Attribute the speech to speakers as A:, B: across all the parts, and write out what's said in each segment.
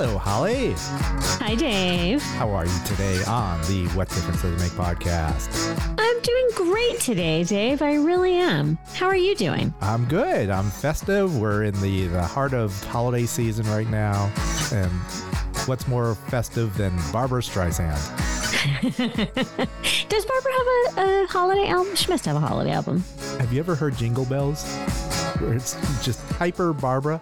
A: Hello, Holly.
B: Hi, Dave.
A: How are you today on the What Difference Does It Make podcast?
B: I'm doing great today, Dave. I really am. How are you doing?
A: I'm good. I'm festive. We're in the, the heart of holiday season right now. And what's more festive than Barbra Streisand?
B: Does Barbara have a, a holiday album? She must have a holiday album.
A: Have you ever heard Jingle Bells? Where it's just hyper Barbara?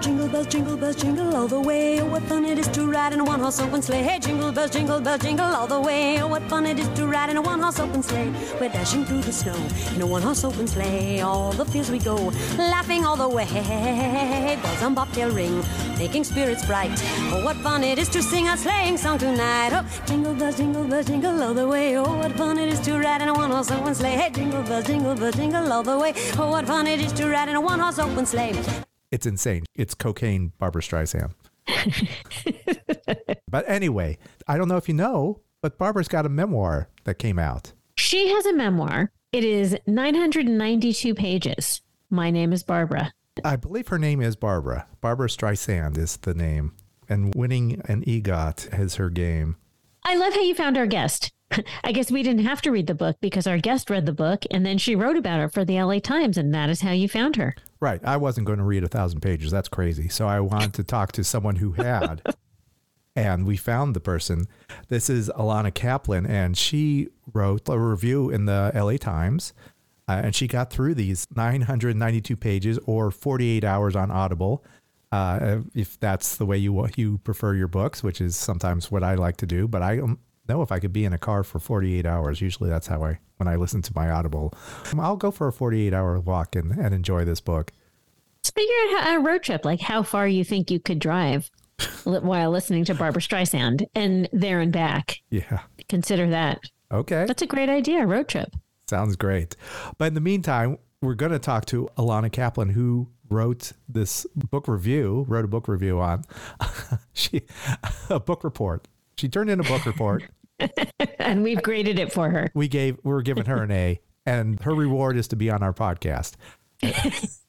C: Jingle bells, jingle bells, jingle all the way. Oh, what fun it is to ride in a one horse open sleigh. Hey, jingle bells, jingle bells, jingle all the way. Oh, what fun it is to ride in a one horse open sleigh. We're dashing through the snow in a one horse open sleigh. All the fields we go, laughing all the way. Bells on bobtail ring, making spirits bright. Oh, what fun it is to sing a sleighing song tonight. Oh, jingle bells, jingle bells, jingle all the way. Oh, what fun it is to ride in a one horse open sleigh. Hey, jingle bells, jingle bells, jingle all the way. Oh, what fun it is to ride in a one horse open sleigh.
A: It's insane. It's cocaine Barbra Streisand. but anyway, I don't know if you know, but Barbara's got a memoir that came out.
B: She has a memoir. It is 992 pages. My name is Barbara.
A: I believe her name is Barbara. Barbra Streisand is the name. And winning an EGOT is her game.
B: I love how you found our guest. I guess we didn't have to read the book because our guest read the book and then she wrote about it for the LA Times, and that is how you found her.
A: Right. I wasn't going to read a thousand pages. That's crazy. So I wanted to talk to someone who had. and we found the person. This is Ilana Kaplan, and she wrote a review in the LA Times. Uh, and she got through these 992 pages or 48 hours on Audible, uh, if that's the way you you prefer your books, which is sometimes what I like to do. But I don't know if I could be in a car for 48 hours. Usually that's how I, when I listen to my Audible, um, I'll go for a 48 hour walk and, and enjoy this book.
B: So figure out a road trip, like how far you think you could drive while listening to Barbra Streisand and there and back.
A: Yeah.
B: Consider that.
A: Okay.
B: That's a great idea, road trip.
A: Sounds great. But in the meantime, we're going to talk to Ilana Kaplan, who wrote this book review, wrote a book review on she a book report. She turned in a book report.
B: and we've graded it for her.
A: We gave we were giving her an A, and her reward is to be on our podcast.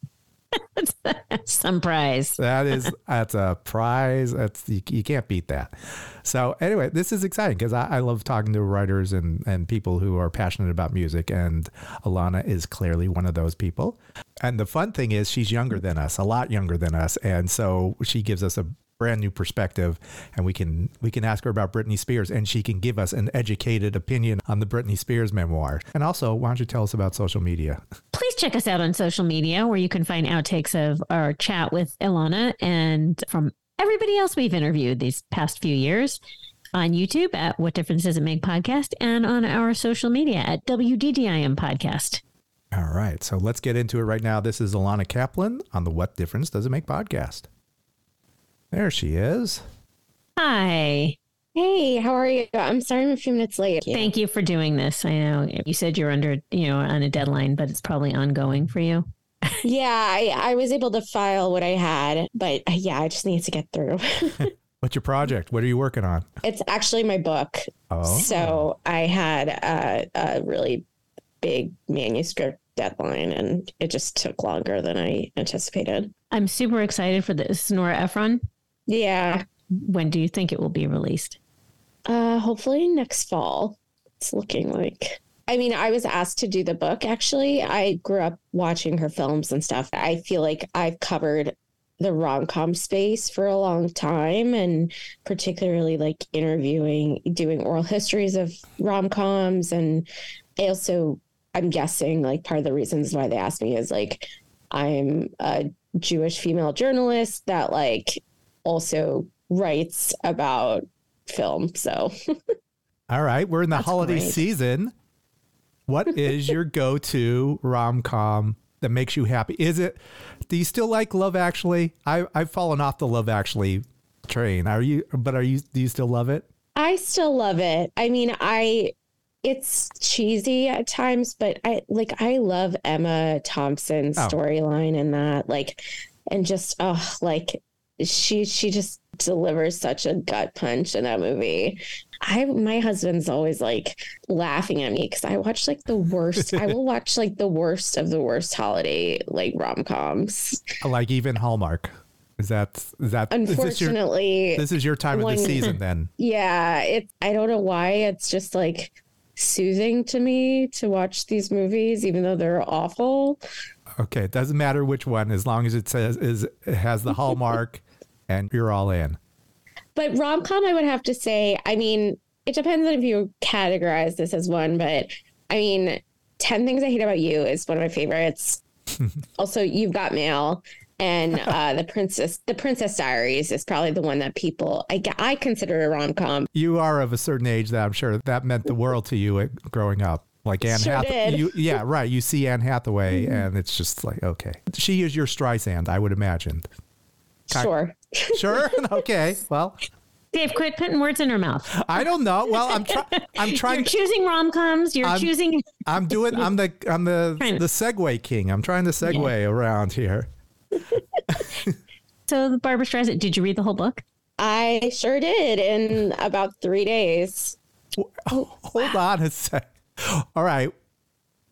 B: Some prize.
A: That is that's a prize. That's you, you can't beat that. So anyway, this is exciting because I, I love talking to writers and and people who are passionate about music, and Ilana is clearly one of those people. And the fun thing is, she's younger than us, a lot younger than us, and so she gives us a brand new perspective and we can we can ask her about Britney Spears and she can give us an educated opinion on the Britney Spears memoir. And also, why don't you tell us about social media?
B: Please check us out on social media where you can find outtakes of our chat with Ilana and from everybody else we've interviewed these past few years on YouTube at What Difference Does It Make podcast and on our social media at WDDIM podcast.
A: All right, so let's get into it right now. This is Ilana Kaplan on the What Difference Does It Make podcast. There she is.
B: Hi.
D: Hey, how are you? I'm sorry I'm a few minutes late.
B: Thank you for doing this. I know you said you're under, you know, on a deadline, but it's probably ongoing for you.
D: yeah, I, I was able to file what I had, but uh, yeah, I just need to get through.
A: What's your project? What are you working on?
D: It's actually my book.
A: Oh.
D: So I had a, a really big manuscript deadline and it just took longer than I anticipated.
B: I'm super excited for this. Nora Ephron.
D: Yeah.
B: When do you think it will be released?
D: Uh, hopefully next fall. It's looking like. I mean, I was asked to do the book actually. I grew up watching her films and stuff. I feel like I've covered the rom com space for a long time and particularly like interviewing, doing oral histories of rom coms. And I also, I'm guessing like part of the reasons why they asked me is like I'm a Jewish female journalist that like also writes about film. So,
A: All right, we're in the
D: That's
A: holiday
D: great.
A: season. What is your go-to rom-com that makes you happy? Is it do you still like Love Actually? I I've fallen off the Love Actually train. Are you but are you do you still love it?
D: I still love it. I mean, I it's cheesy at times, but I like I love Emma Thompson's
A: Oh.
D: storyline in that like and just oh like she she just delivers such a gut punch in that movie. I my husband's always like laughing at me cuz I watch like the worst I will watch like the worst of the worst holiday like rom-coms.
A: Uh, like even Hallmark. Is that is that is this your,
D: Unfortunately,
A: this is your time of the season then?
D: Yeah, it I don't know why it's just like soothing to me to watch these movies even though they're awful.
A: Okay, it doesn't matter which one as long as it says is it has the hallmark and you're all in.
D: But rom-com I would have to say, I mean, it depends on if you categorize this as one, but I mean, 10 Things I Hate About You is one of my favorites. also, You've Got Mail and uh, the Princess the Princess Diaries is probably the one that people I, I consider a rom-com.
A: You are of a certain age that I'm sure that meant the world to you growing up. Like Anne
D: Sure
A: Hathaway. You, yeah, right. You see Anne Hathaway and it's just like, okay. She is your Streisand, I would imagine. Ki-
D: Sure.
A: Sure. okay. Well,
B: Dave, quit putting words in her mouth.
A: I don't know. Well, I'm trying I'm trying.
B: You're choosing rom coms. You're
A: I'm-
B: choosing.
A: I'm doing I'm the I'm the
B: Trying to-
A: the segue king. I'm trying to segue around here.
B: So, the Barbra Streisand. Did you read the whole book?
D: I sure did in about 3 days.
A: Hold on a sec. All right.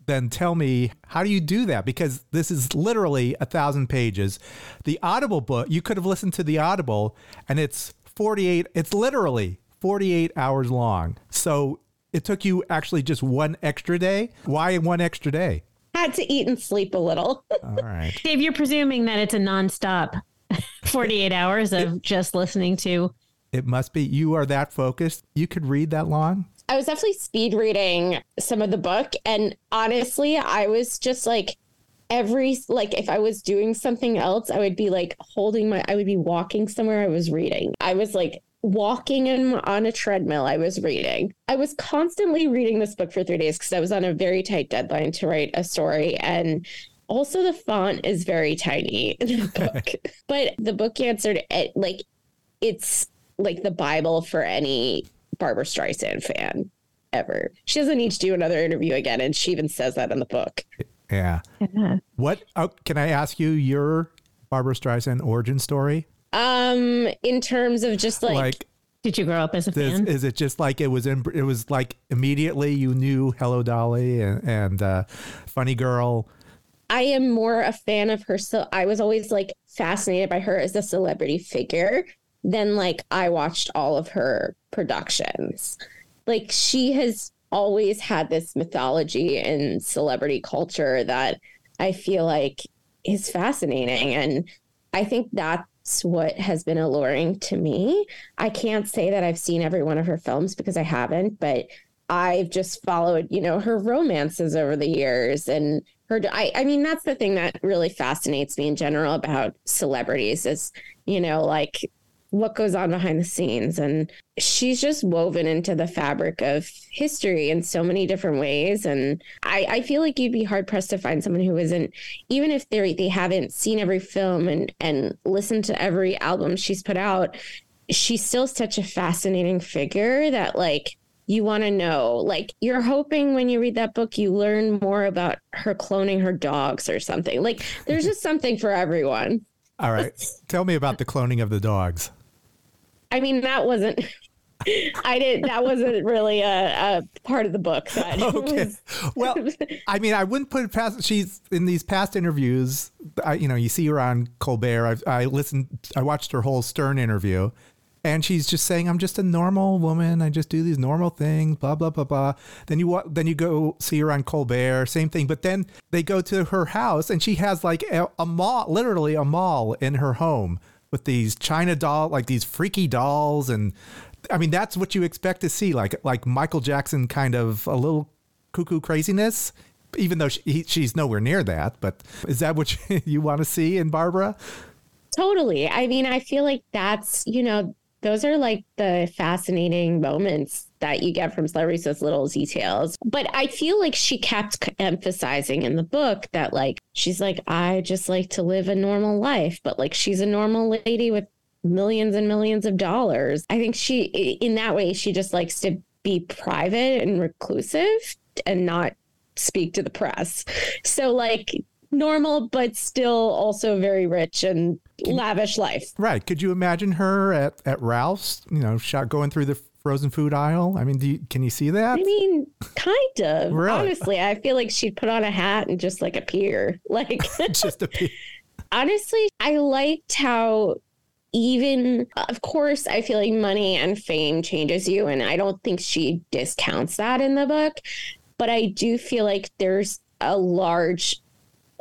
A: Then tell me, how do you do that? Because this is literally a thousand pages. The Audible book, you could have listened to the Audible, and it's 48, it's literally 48 hours long. So it took you actually just one extra day. Why one extra day?
D: Had to eat and sleep a little.
A: All right.
B: Dave, you're presuming that it's a nonstop 48 hours of just listening to.
A: It must be, you are that focused. You could read that long?
D: I was definitely speed reading some of the book. And honestly, I was just like, every, like, if I was doing something else, I would be like holding my, I would be walking somewhere I was reading. I was like, walking in, on a treadmill i was reading i was constantly reading this book for three days because i was on a very tight deadline to write a story and also the font is very tiny in the book but the book answered it like it's like the bible for any barbra streisand fan ever she doesn't need to do another interview again and she even says that in the book
A: Yeah. What, oh, can I ask you your Barbra Streisand origin story?
D: um in terms of just like,
A: like
B: Did you grow up as a
A: Is,
B: fan?
A: is it just like it was in? It was like immediately you knew Hello Dolly and, and uh, Funny Girl.
D: I am more a fan of her. So I was always like fascinated by her as a celebrity figure than like I watched all of her productions. Like she has always had this mythology and celebrity culture that I feel like is fascinating. And I think that's what has been alluring to me. I can't say that I've seen every one of her films because I haven't, but I've just followed, you know, her romances over the years and her I, I mean that's the thing that really fascinates me in general about celebrities is, you know, like what goes on behind the scenes. And she's just woven into the fabric of history in so many different ways. And I, I feel like you'd be hard pressed to find someone who isn't even if they they haven't seen every film and and listened to every album she's put out she's still such a fascinating figure that like you want to know. Like you're hoping when you read that book you learn more about her cloning her dogs or something. Like there's just something for everyone.
A: All right, tell me about the cloning of the dogs.
D: I mean that wasn't i didn't that wasn't really a, a part of the book that
A: Okay.
D: was
A: Well, I mean, I wouldn't put it past. She's in these past interviews. I, you know, you see her on Colbert. I've, I listened. I watched her whole Stern interview, and she's just saying, "I'm just a normal woman. I just do these normal things." Blah blah blah blah. Then you then you go see her on Colbert, same thing. But then they go to her house, and she has like a, a mall, literally a mall in her home with these China doll, like these freaky dolls, and I mean that's what you expect to see, like like Michael Jackson kind of a little cuckoo craziness. Even though she, he, she's nowhere near that, but is that what you, you want to see in Barbara?
D: Totally. I mean, I feel like that's, you know, those are like the fascinating moments that you get from celebrities, those little details. But I feel like she kept emphasizing in the book that, like, she's like, I just like to live a normal life, but like, she's a normal lady with millions and millions of dollars. I think she, in that way, she just likes to be private and reclusive and not speak to the press. So, like, normal, but still also very rich and lavish life.
A: Right. Could you imagine her at, at Ralph's, you know, shot going through the frozen food aisle? I mean, do you, can you see that?
D: I mean, kind of.
A: Really?
D: Honestly, I feel like she'd put on a hat and just like appear. Like,
A: Just a pe-
D: honestly, I liked how even of course I feel like money and fame changes you and I don't think she discounts that in the book but I do feel like there's a large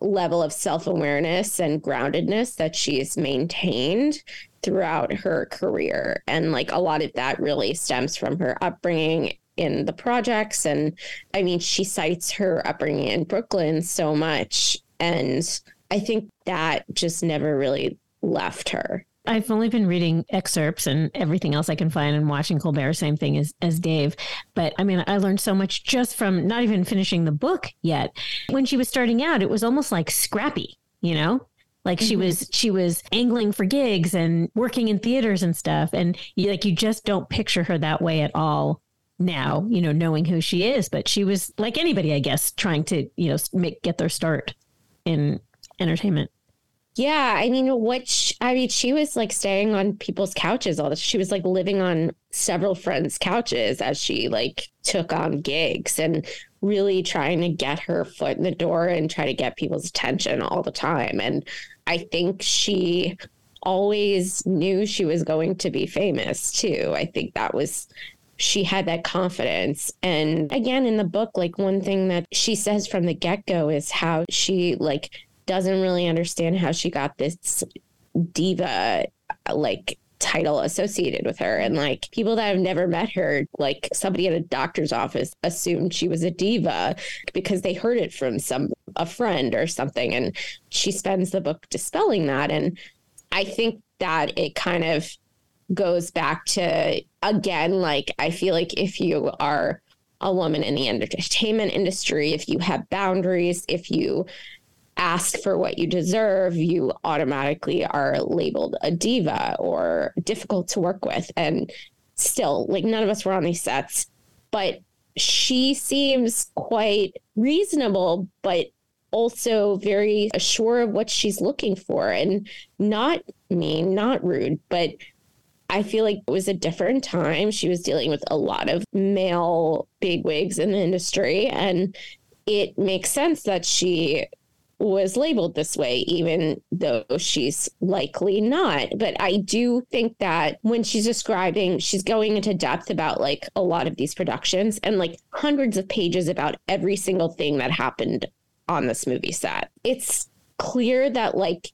D: level of self-awareness and groundedness that she's maintained throughout her career and like a lot of that really stems from her upbringing in the projects and I mean she cites her upbringing in Brooklyn so much and I think that just never really left her.
B: I've only been reading excerpts and everything else I can find and watching Colbert, same thing as, as Dave. But I mean, I learned so much just from not even finishing the book yet. When she was starting out, it was almost like scrappy, you know? Like she mm-hmm. was she was angling for gigs and working in theaters and stuff. And you, like you just don't picture her that way at all now, you know, knowing who she is. But she was like anybody, I guess, trying to, you know, make get their start in entertainment.
D: Yeah, I mean, what I mean, she was like staying on people's couches all this. She was like living on several friends' couches as she like took on gigs and really trying to get her foot in the door and try to get people's attention all the time. And I think she always knew she was going to be famous too. I think that was she had that confidence. And again, in the book, like one thing that she says from the get go is how she like doesn't really understand how she got this diva like title associated with her. And like people that have never met her like somebody at a doctor's office assumed she was a diva because they heard it from some a friend or something. And she spends the book dispelling that. And i think that it kind of goes back to again like i feel like if you are a woman in the entertainment industry if you have boundaries if you ask for what you deserve, you automatically are labeled a diva or difficult to work with. And still, like, none of us were on these sets, but she seems quite reasonable, but also very sure of what she's looking for and not mean, not rude, but I feel like it was a different time. She was dealing with a lot of male bigwigs in the industry, and it makes sense that she was labeled this way, even though she's likely not. But I do think that when she's describing, she's going into depth about like a lot of these productions and like hundreds of pages about every single thing that happened on this movie set. It's clear that like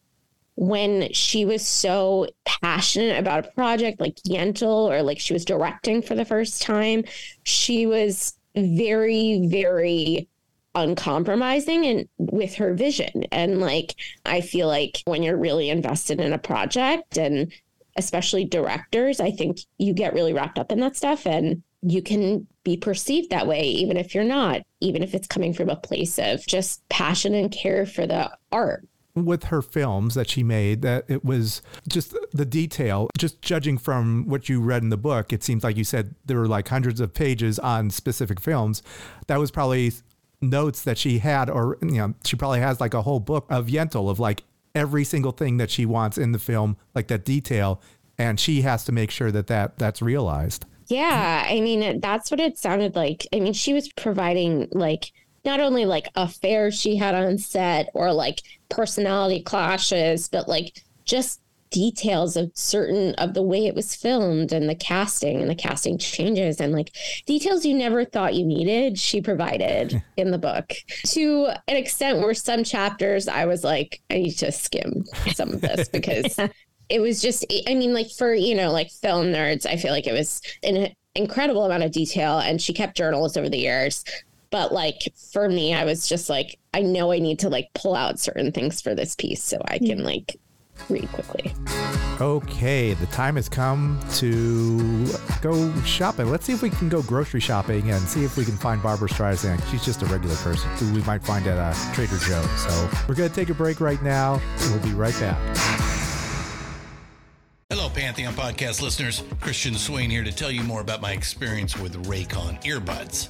D: when she was so passionate about a project like Yentl or like she was directing for the first time, she was very, very uncompromising and with her vision. And like, I feel like when you're really invested in a project and especially directors, I think you get really wrapped up in that stuff and you can be perceived that way, even if you're not, even if it's coming from a place of just passion and care for the art
A: with her films that she made that it was just the detail just judging from what you read in the book it seems like you said there were like hundreds of pages on specific films that was probably notes that she had, or you know, she probably has like a whole book of Yentl of like every single thing that she wants in the film, like that detail, and she has to make sure that that that's realized.
D: Yeah, I mean that's what it sounded like. I mean, she was providing like not only like affairs she had on set or like personality clashes, but like just details of certain of the way it was filmed and the casting and the casting changes and like details you never thought you needed she provided in the book. To an extent where some chapters i was like i need to skim some of this because it was just i mean like for you know like film nerds i feel like it was an incredible amount of detail and she kept journals over the years. But like for me i was just like i know i need to like pull out certain things for this piece so i hmm. can like read quickly
A: Okay, the time has come to go shopping. Let's see if we can go grocery shopping and see if we can find Barbra Streisand. She's just a regular person who we might find at a Trader Joe's. So we're going to take a break right now. We'll be right back.
E: Hello, Pantheon podcast listeners. Christian Swain here to tell you more about my experience with Raycon earbuds.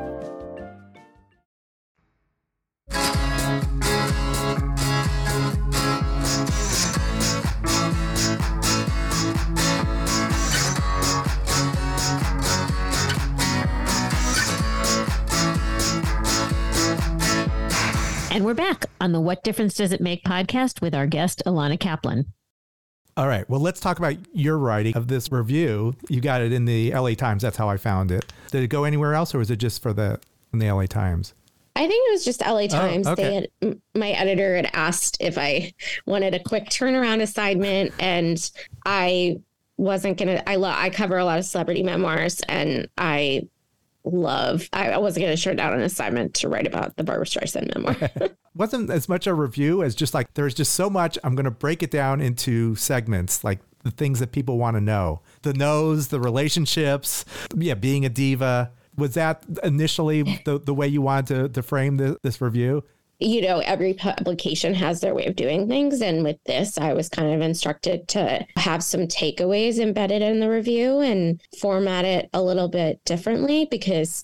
B: And back on the What Difference Does It Make podcast with our guest, Ilana Kaplan.
A: All right. Well, let's talk about your writing of this review. You got it in the LA Times. That's how I found it. Did it go anywhere else or was it just for the in the LA Times?
D: I think it was just LA oh, Times.
A: okay.
D: They had my editor had asked if I wanted a quick turnaround assignment, and I wasn't gonna. I love. I cover a lot of celebrity memoirs, and I love. I, I wasn't gonna turn down an assignment to write about the Barbra Streisand memoir.
A: wasn't as much a review as just like there's just so much. I'm going to break it down into segments, like the things that people want to know the knows, the relationships, yeah, being a diva. Was that initially the, the way you wanted to, to frame the, this review?
D: You know, every publication has their way of doing things. And with this, I was kind of instructed to have some takeaways embedded in the review and format it a little bit differently because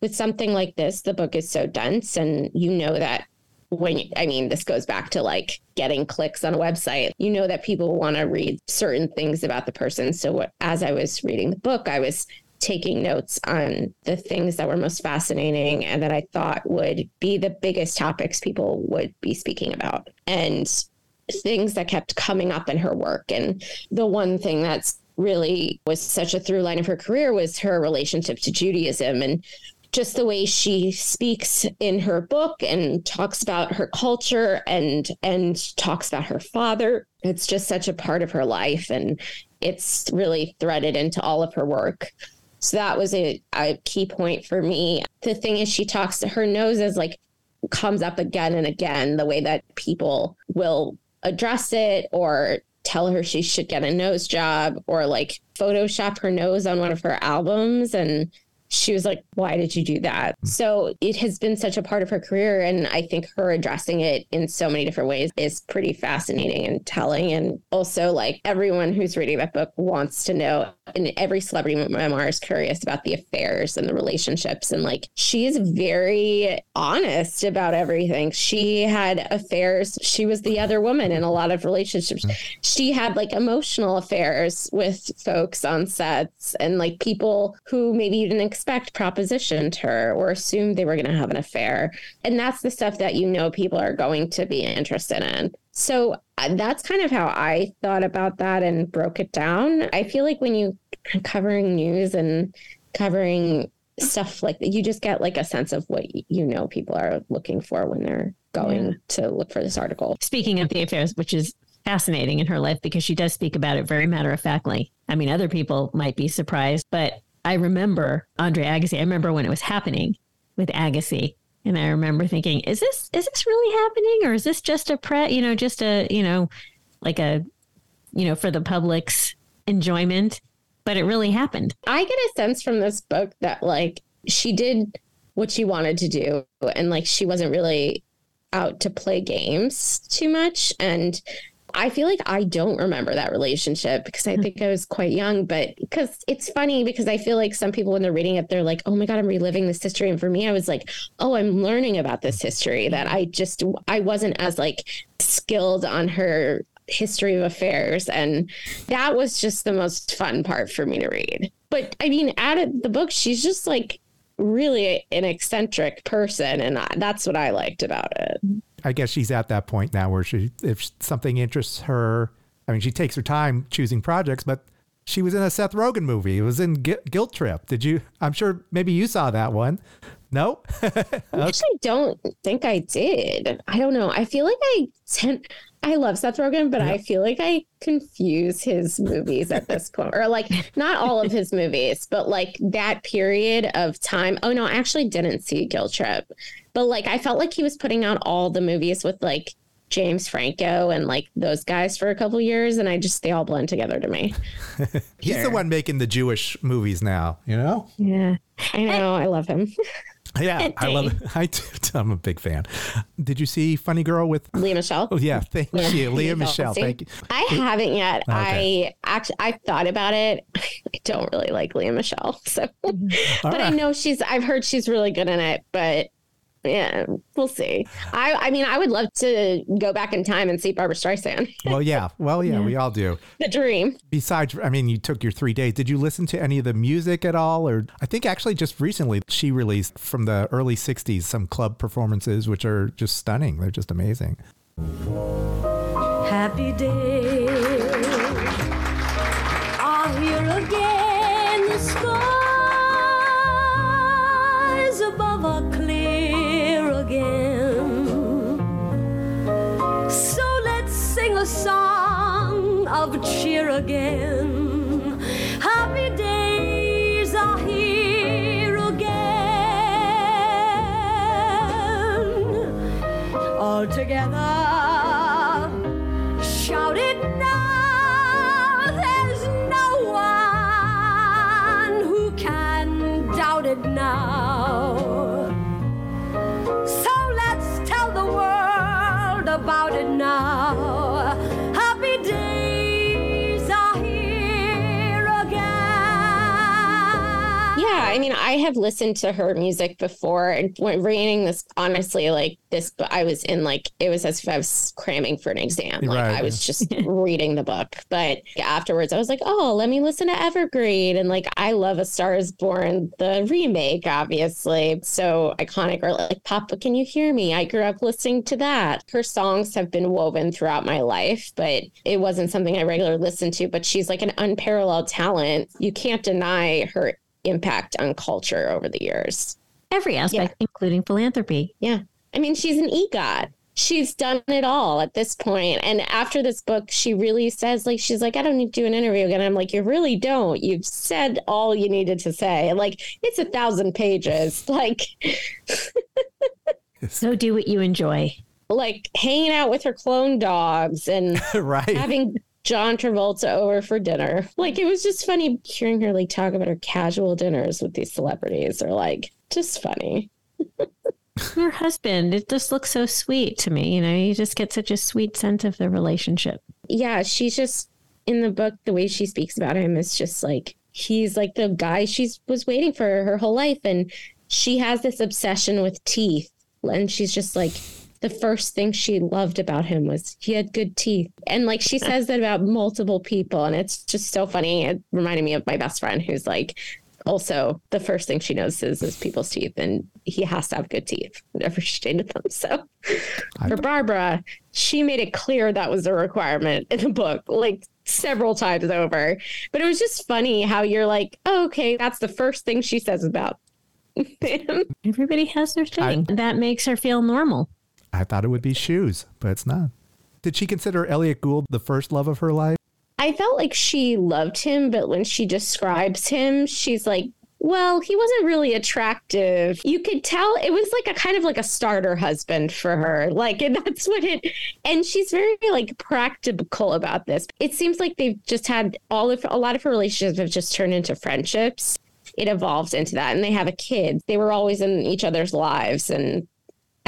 D: with something like this, the book is so dense and you know that when I mean this goes back to like getting clicks on a website. You know that people want to read certain things about the person. So what, as I was reading the book, I was taking notes on the things that were most fascinating and that I thought would be the biggest topics people would be speaking about. And things that kept coming up in her work. And the one thing that's really was such a through line of her career was her relationship to Judaism and just the way she speaks in her book and talks about her culture and and talks about her father it's just such a part of her life and it's really threaded into all of her work so that was a, a key point for me. The thing is she talks to her nose is like comes up again and again the way that people will address it or tell her she should get a nose job or like photoshop her nose on one of her albums and she was like, Why did you do that? Hmm. So it has been such a part of her career. And I think her addressing it in so many different ways is pretty fascinating and telling. And also, like, everyone who's reading that book wants to know, and every celebrity memoir is curious about the affairs and the relationships. And like, she is very honest about everything. She had affairs. She was the other woman in a lot of relationships. Hmm. She had like emotional affairs with folks on sets and like people who maybe you didn't expect propositioned her or assumed they were going to have an affair. And that's the stuff that you know people are going to be interested in. So uh, that's kind of how I thought about that and broke it down. I feel like when you're covering news and covering stuff like that, you just get like a sense of what you know people are looking for when they're going yeah. to look for this article.
B: Speaking of the affairs, which is fascinating in her life because she does speak about it very matter of factly. I mean, other people might be surprised, but I remember Andre Agassi. I remember when it was happening with Agassi. And I remember thinking, is this is this really happening or is this just a pre you know, just a, you know, like a you know, for the public's enjoyment? But it really happened.
D: I get a sense from this book that like she did what she wanted to do and like she wasn't really out to play games too much and I feel like I don't remember that relationship because I hmm. think I was quite young, but because it's funny because I feel like some people when they're reading it, they're like, oh my God, I'm reliving this history. And for me, I was like, oh, I'm learning about this history that I just, I wasn't as like skilled on her history of affairs. And that was just the most fun part for me to read. But I mean, out of the book, she's just like really an eccentric person. And that's what I liked about it. Hmm.
A: I guess she's at that point now where she, if something interests her, I mean, she takes her time choosing projects, but she was in a Seth Rogen movie. It was in Guilt Trip. Did you? I'm sure maybe you saw that one. No,
D: okay. I actually don't think I did. I don't know. I feel like I tend. I love Seth Rogen, but I feel like I confuse his movies at this point, or like not all of his movies, but like that period of time. Oh no, I actually didn't see Guilt Trip. But like I felt like he was putting out all the movies with like James Franco and like those guys for a couple years, and I just they all blend together to me.
A: He's sure. the one making the Jewish movies now, you know.
D: Yeah, I know. I love him.
A: Yeah, I love it. I I'm a big fan. Did you see Funny Girl with
D: Lea Michele?
A: Oh yeah, thank yeah. you, Lea Michele. Thank you.
D: I haven't yet. Okay. I actually I thought about it. I don't really like Lea Michele, so but right. I know she's. I've heard she's really good in it, but yeah, we'll see. I, I mean, I would love to go back in time and see Barbra Streisand.
A: well, yeah. Well, yeah, yeah, we all do.
D: The dream.
A: Besides, I mean, you took your three days. Did you listen to any of the music at all? Or I think actually just recently she released from the early 60s some club performances, which are just stunning. They're just amazing.
C: Happy day of cheer again. Happy days are here again. All together.
D: I mean, I have listened to her music before, and when reading this, honestly, like this, I was in like it was as if I was cramming for an exam. Like
A: Right.
D: I was just reading the book, but afterwards, I was like, oh, let me listen to Evergreen, and like I love A Star Is Born, the remake, obviously, so iconic. Or like Papa, Can You Hear Me? I grew up listening to that. Her songs have been woven throughout my life, but it wasn't something I regularly listened to. But she's like an unparalleled talent. You can't deny her impact on culture over the years.
B: Every aspect, including philanthropy.
D: Yeah. I mean, she's an EGOT. She's done it all at this point. And after this book, she really says, like, she's like, I don't need to do an interview again. I'm like, you really don't. You've said all you needed to say. Like, it's a thousand pages. Like,
B: So do what you enjoy.
D: like hanging out with her clone dogs and
A: right.
D: having John Travolta over for dinner. Like, it was just funny hearing her like talk about her casual dinners with these celebrities. Or like, just funny.
B: Her husband, it just looks so sweet to me. You know, you just get such a sweet sense of the relationship.
D: yeah, she's just in the book. The way she speaks about him is just like he's like the guy she's was waiting for her whole life, and she has this obsession with teeth, and she's just like the first thing she loved about him was he had good teeth, and like she says that about multiple people, and it's just so funny. It reminded me of my best friend who's like. Also, the first thing she notices is people's teeth, and he has to have good teeth whenever she dated them. So, for Barbara, she made it clear that was a requirement in the book, like several times over. But it was just funny how you're like, oh, okay, that's the first thing she says about him.
B: Everybody has their thing. that makes her feel normal.
A: I thought it would be shoes, but it's not. Did she consider Elliott Gould the first love of her life?
D: I felt like she loved him, but when she describes him, she's like, well, he wasn't really attractive. You could tell it was like a kind of like a starter husband for her. Like, and that's what it, and she's very like practical about this. It seems like they've just had all of, a lot of her relationships have just turned into friendships. It evolves into that. And they have a kid. They were always in each other's lives. And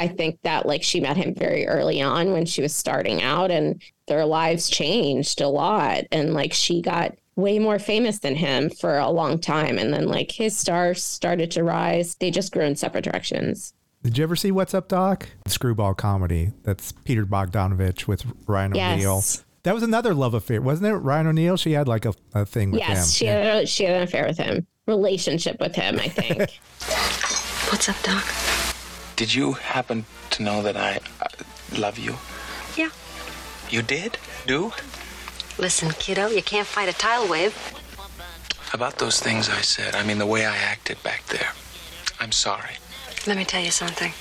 D: I think that like she met him very early on when she was starting out and their lives changed a lot. And like she got way more famous than him for a long time. And then like his stars started to rise. They just grew in separate directions.
A: Did you ever see What's Up, Doc? Screwball comedy. That's Peter Bogdanovich with Ryan
D: Yes.
A: O'Neal. That was another love affair, wasn't it? Ryan O'Neal. She had like a, a thing with
D: yes,
A: him.
D: she
A: Yeah.
D: had a, she had an affair with him. Relationship with him, I think.
F: What's up, Doc?
G: Did you happen to know that I uh, love you?
F: Yeah.
G: You did? Do?
F: Listen, kiddo, you can't fight a tidal wave.
G: About those things I said, I mean the way I acted back there. I'm sorry.
F: Let me tell you something.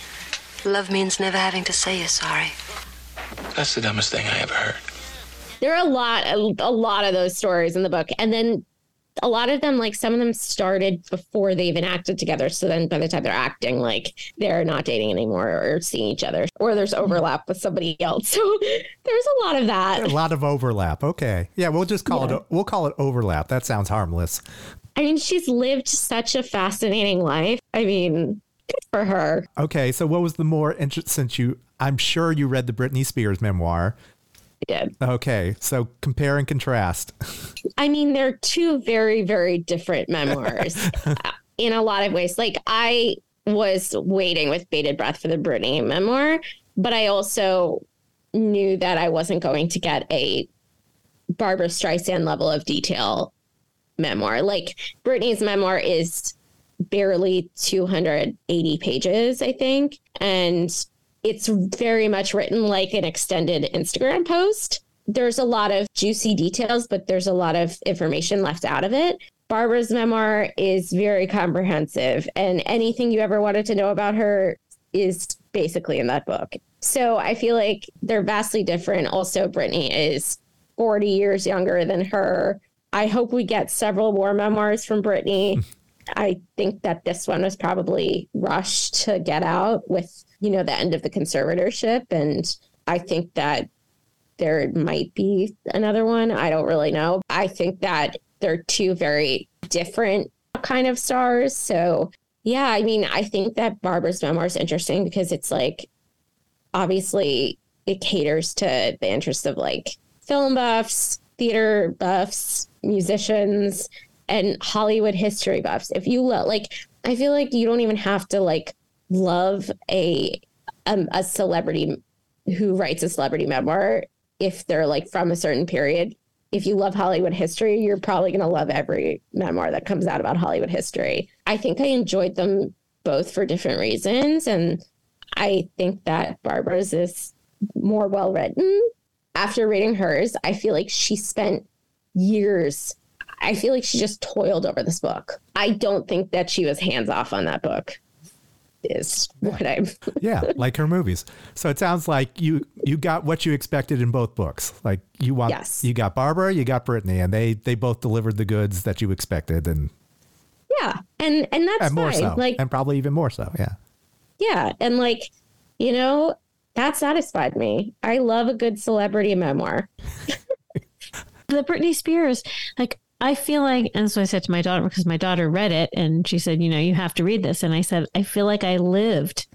F: Love means never having to say you're sorry.
G: That's the dumbest thing I ever heard.
D: there are a lot a, a lot of those stories in the book and then a lot of them like some of them started before they even acted together so then by the time they're acting like they're not dating anymore or seeing each other or there's hmm. overlap with somebody else so there's a lot of that.
A: A lot of overlap. Okay. Yeah, we'll just call it we'll call it overlap. That sounds harmless.
D: i mean she's lived such a fascinating life i mean good for her
A: Okay, so what was the more interesting since you I'm sure you read the Britney Spears memoir.
D: Did
A: Okay, so compare and contrast.
D: I mean, they're two very, very different memoirs uh, in a lot of ways. Like, I was waiting with bated breath for the Britney memoir, but I also knew that I wasn't going to get a Barbra Streisand level of detail memoir. Like, Britney's memoir is barely 280 pages, I think. And it's very much written like an extended Instagram post. There's a lot of juicy details, but there's a lot of information left out of it. Barbara's memoir is very comprehensive, and anything you ever wanted to know about her is basically in that book. So I feel like they're vastly different. Also, Britney is 40 years younger than her. I hope we get several more memoirs from Britney. I think that this one was probably rushed to get out with, you know, the end of the conservatorship. And I think that there might be another one. I don't really know. I think that they're two very different kind of stars. So, yeah, I mean, I think that Barbara's memoir is interesting because it's like, obviously, it caters to the interests of like film buffs, theater buffs, musicians. and Hollywood history buffs, if you look like, I feel like you don't even have to like love a um, a celebrity who writes a celebrity memoir if they're like from a certain period. If you love Hollywood history, you're probably going to love every memoir that comes out about Hollywood history. I think I enjoyed them both for different reasons. And I think that Barbara's is more well written. After reading hers, I feel like she spent years. I feel like she just toiled over this book. I don't think that she was hands off on that book. Is what I'm.
A: yeah, like her movies. So it sounds like you you got what you expected in both books. Like you want,
D: Yes.
A: you got Barbra, you got Britney, and they they both delivered the goods that you expected, and
D: Yeah, and and that's
A: and more
D: fine.
A: so,
D: Like
A: and probably even more so. Yeah.
D: yeah, and like you know that satisfied me. I love a good celebrity memoir.
B: the Britney Spears, like I feel like, and so I said to my daughter because my daughter read it and she said, you know, you have to read this, and I said, I feel like I lived,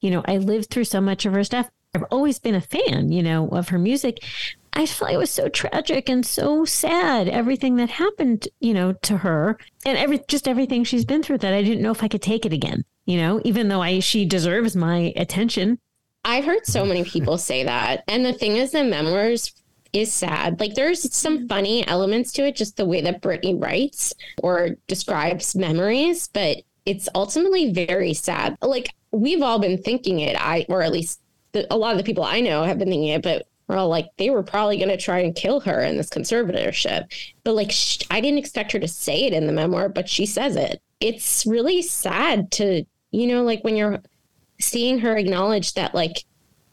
B: you know, I lived through so much of her stuff. I've always been a fan, you know, of her music. I felt like it was so tragic and so sad, everything that happened, you know, to her and every just everything she's been through that I didn't know if I could take it again, you know, even though I she deserves my attention.
D: I've heard so many people say that. And the thing is, the memoirs is sad. Like there's some mm-hmm. funny elements to it, just the way that Britney writes or describes memories, but it's ultimately very sad. Like we've all been thinking it, I or at least the, a lot of the people I know have been thinking it, but we're all like they were probably going to try and kill her in this conservatorship. But like sh- I didn't expect her to say it in the memoir, but she says it. It's really sad to you know like when you're seeing her acknowledge that like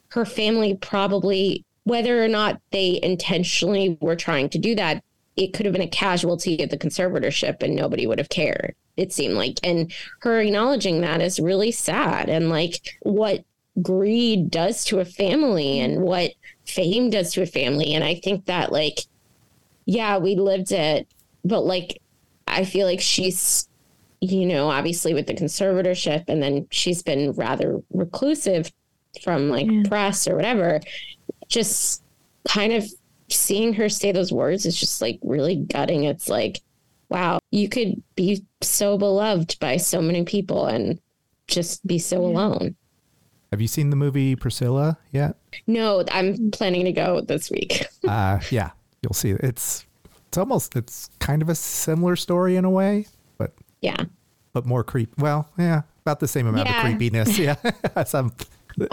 D: her family probably whether or not they intentionally were trying to do that it could have been a casualty of the conservatorship and nobody would have cared it seemed like. And her acknowledging that is really sad and like what greed does to a family and what fame does to a family. And i think that like yeah we lived it but like i feel like she's you know, obviously with the conservatorship, and then she's been rather reclusive from like press or whatever. Just kind of seeing her say those words is just like really gutting. It's like, wow, you could be so beloved by so many people and just be so alone.
A: Have you seen the movie Priscilla yet?
D: No, I'm planning to go this week.
A: uh, yeah, you'll see. It's it's almost it's kind of a similar story in a way, but
D: yeah,
A: but more creep. Well, yeah, about the same amount
D: Yeah.
A: of creepiness. Yeah, Some,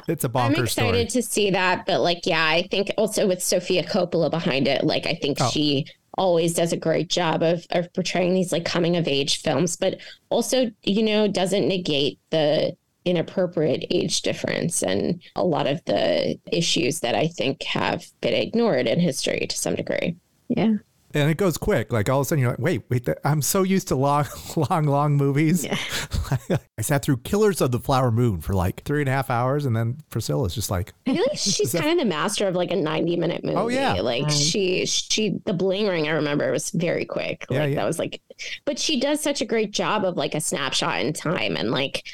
A: it's a
D: I'm excited
A: story.
D: to see that, but like, yeah, I think also with Sofia Coppola behind it, like, I think
A: Oh.
D: she always does a great job of of portraying these like coming of age films, but also, you know, doesn't negate the inappropriate age difference and a lot of the issues that I think have been ignored in history to some degree.
B: Yeah.
A: And it goes quick. Like all of a sudden, you're like, wait, wait. I'm so used to long, long, long movies. Yeah. I sat through Killers of the Flower Moon for like three and a half hours, and then Priscilla's just like,
D: I feel like she's kind of the master of like a 90 minute movie.
A: Oh, yeah.
D: Like
A: Um,
D: she, she, the bling ring, I remember was very quick.
A: Yeah,
D: Like
A: yeah.
D: that was like, but she does such a great job of like a snapshot in time and like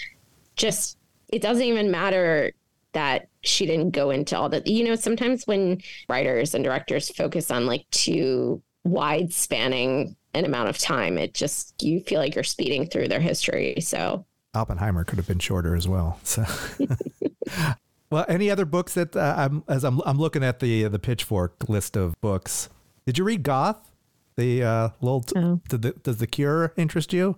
D: just, it doesn't even matter that she didn't go into all that. You know, sometimes when writers and directors focus on like too wide spanning an amount of time, it just, you feel like you're speeding through their history. So
A: Oppenheimer could have been shorter as well. So, well, any other books that uh, I'm as I'm I'm looking at the the Pitchfork list of books. Did you read Goth? The uh, little did the, does the Cure interest you?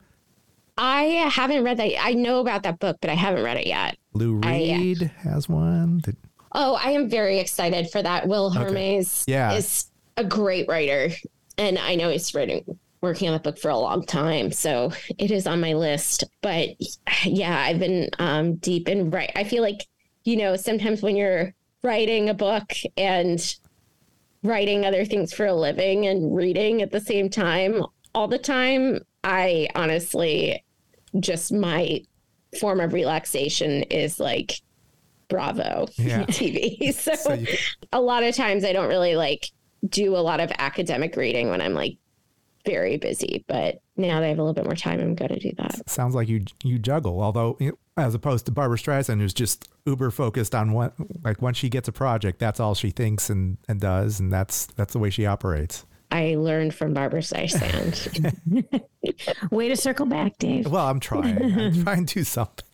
D: I haven't read that. I know about that book, but I haven't read it yet.
A: Lou
D: I-
A: Reed has one. Did-
D: Oh, I am very excited for that. Will
A: Okay.
D: Hermes
A: Yeah.
D: is a great writer. And I know he's writing working on the book for a long time. So it is on my list. But yeah, I've been um, deep in right. I feel like, you know, sometimes when you're writing a book and writing other things for a living and reading at the same time all the time, I honestly just my form of relaxation is like Bravo
H: Yeah.
D: TV. So,
H: So you-
D: a lot of times I don't really like do a lot of academic reading when I'm like very busy. But now that I have a little bit more time, I'm going to do that.
A: sounds like you you juggle. Although as opposed to Barbra Streisand, who's just uber focused on what like once she gets a project, that's all she thinks and and does, and that's that's the way she operates.
D: I learned from Barbra Streisand.
B: Way to circle back, Dave.
A: Well, I'm trying. I'm trying to do something.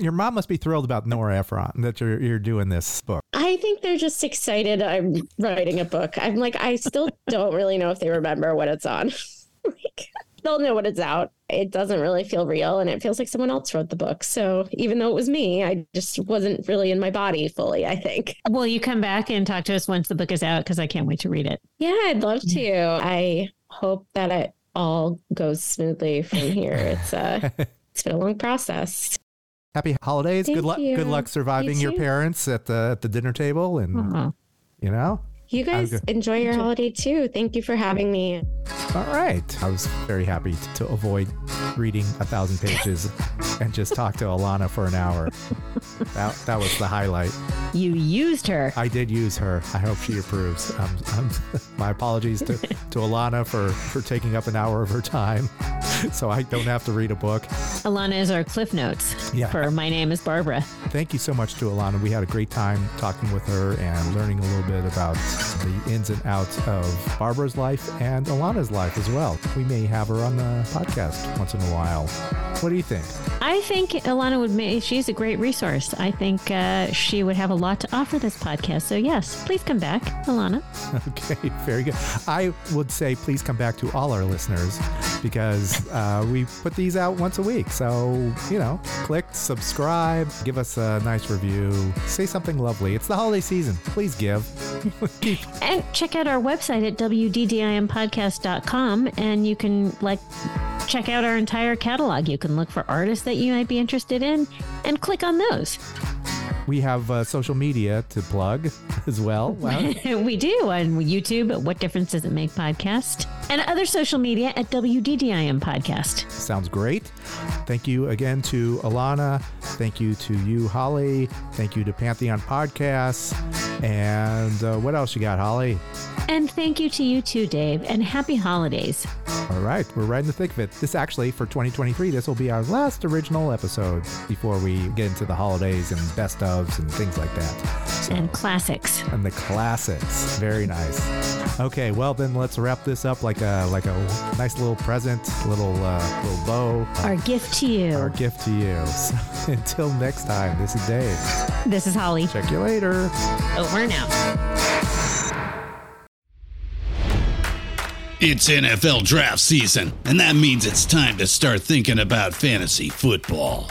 A: Your mom must be thrilled about Nora Ephron that you're you're doing this book.
D: I think they're just excited I'm writing a book. I'm like, I still don't really know if they remember what it's on. like, they'll know when it's out. It doesn't really feel real and it feels like someone else wrote the book. So even though it was me, I just wasn't really in my body fully, I think.
B: Will you come back and talk to us once the book is out? Because I can't wait to read it.
D: Yeah, I'd love to. I hope that it all goes smoothly from here. It's uh it's been a long process.
A: Happy holidays.
D: Thank
A: good luck. Good luck surviving
D: You
A: your parents at the at the dinner table, and
B: Aw.
A: you know.
D: You guys enjoy your holiday too. Thank you for having me.
A: All right. I was very happy to, to avoid reading a thousand pages and just talk to Ilana for an hour. That, that was the highlight.
B: You used her.
A: I did use her. I hope she approves. Um, um, my apologies to, to Ilana for, for taking up an hour of her time so I don't have to read a book.
B: Ilana is our cliff notes
A: Yeah.
B: for My Name is Barbra.
A: Thank you so much to Ilana. We had a great time talking with her and learning a little bit about the ins and outs of Barbra's life and Ilana's life as well. We may have her on the podcast once in a while. What do you think?
B: I think Ilana would make, she's a great resource. I think uh, she would have a lot to offer this podcast. So, yes, please come back, Ilana.
A: Okay, very good. I would say please come back to all our listeners because uh, we put these out once a week. So, you know, click subscribe, give us a nice review, say something lovely. It's the holiday season. Please give.
B: And check out our website at wddimpodcast.com and you can like check out our entire catalog. You can look for artists that you might be interested in and click on those.
A: We have uh, social media to plug as well. Wow.
B: we do on YouTube What Difference Does It Make podcast and other social media at WDDIM podcast.
A: Sounds great. Thank you again to Ilana. Thank you to you, Holly. Thank you to Pantheon Podcasts. And uh, what else you got, Holly?
B: And thank you to you too, Dave, and happy holidays.
A: All right, we're right in the thick of it. This actually, for 2023, this will be our last original episode before we get into the holidays and best ofs and things like that. So,
B: And classics.
A: and the classics. Very nice. Okay, well then let's wrap this up like a like a nice little present, little uh, little bow.
B: Our gift to you.
A: Our gift to you. So, until next time, this is Dave.
B: This is Holly.
A: Check you later.
B: Over and out.
E: It's NFL draft season, and that means it's time to start thinking about fantasy football.